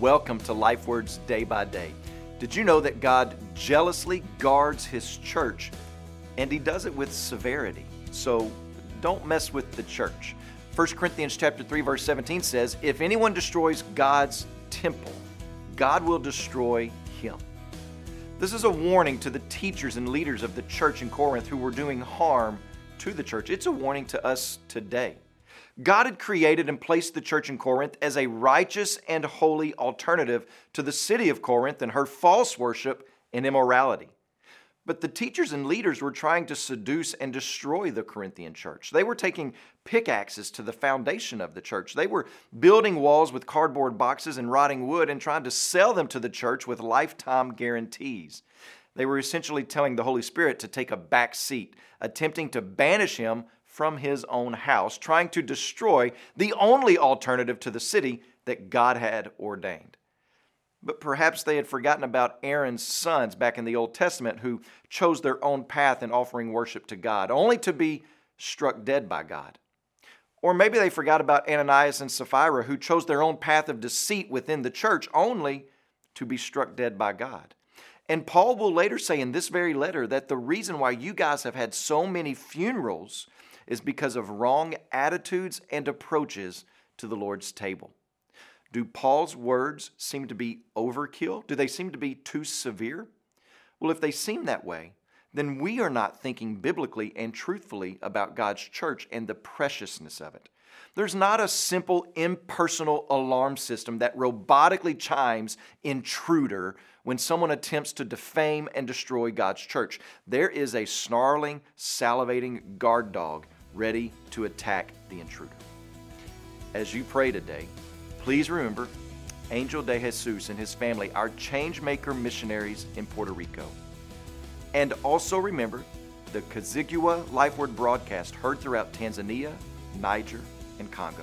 Welcome to Life Words Day by Day. Did you know that God jealously guards His church and He does it with severity? So don't mess with the church. 1 Corinthians chapter 3 verse 17 says, "If anyone destroys God's temple, God will destroy him." This is a warning to the teachers and leaders of the church in Corinth who were doing harm to the church. It's a warning to us today. God had created and placed the church in Corinth as a righteous and holy alternative to the city of Corinth and her false worship and immorality. But the teachers and leaders were trying to seduce and destroy the Corinthian church. They were taking pickaxes to the foundation of the church. They were building walls with cardboard boxes and rotting wood and trying to sell them to the church with lifetime guarantees. They were essentially telling the Holy Spirit to take a back seat, attempting to banish him from his own house, trying to destroy the only alternative to the city that God had ordained. But perhaps they had forgotten about Aaron's sons back in the Old Testament who chose their own path in offering worship to God, only to be struck dead by God. Or maybe they forgot about Ananias and Sapphira who chose their own path of deceit within the church, only to be struck dead by God. And Paul will later say in this very letter that the reason why you guys have had so many funerals is because of wrong attitudes and approaches to the Lord's table. Do Paul's words seem to be overkill? Do they seem to be too severe? Well, if they seem that way, then we are not thinking biblically and truthfully about God's church and the preciousness of it. There's not a simple impersonal alarm system that robotically chimes intruder when someone attempts to defame and destroy God's church. There is a snarling, salivating guard dog ready to attack the intruder. As you pray today, please remember Angel de Jesus and his family, our changemaker missionaries in Puerto Rico. And also remember the Kizigua Life Word broadcast heard throughout Tanzania, Niger, and Congo.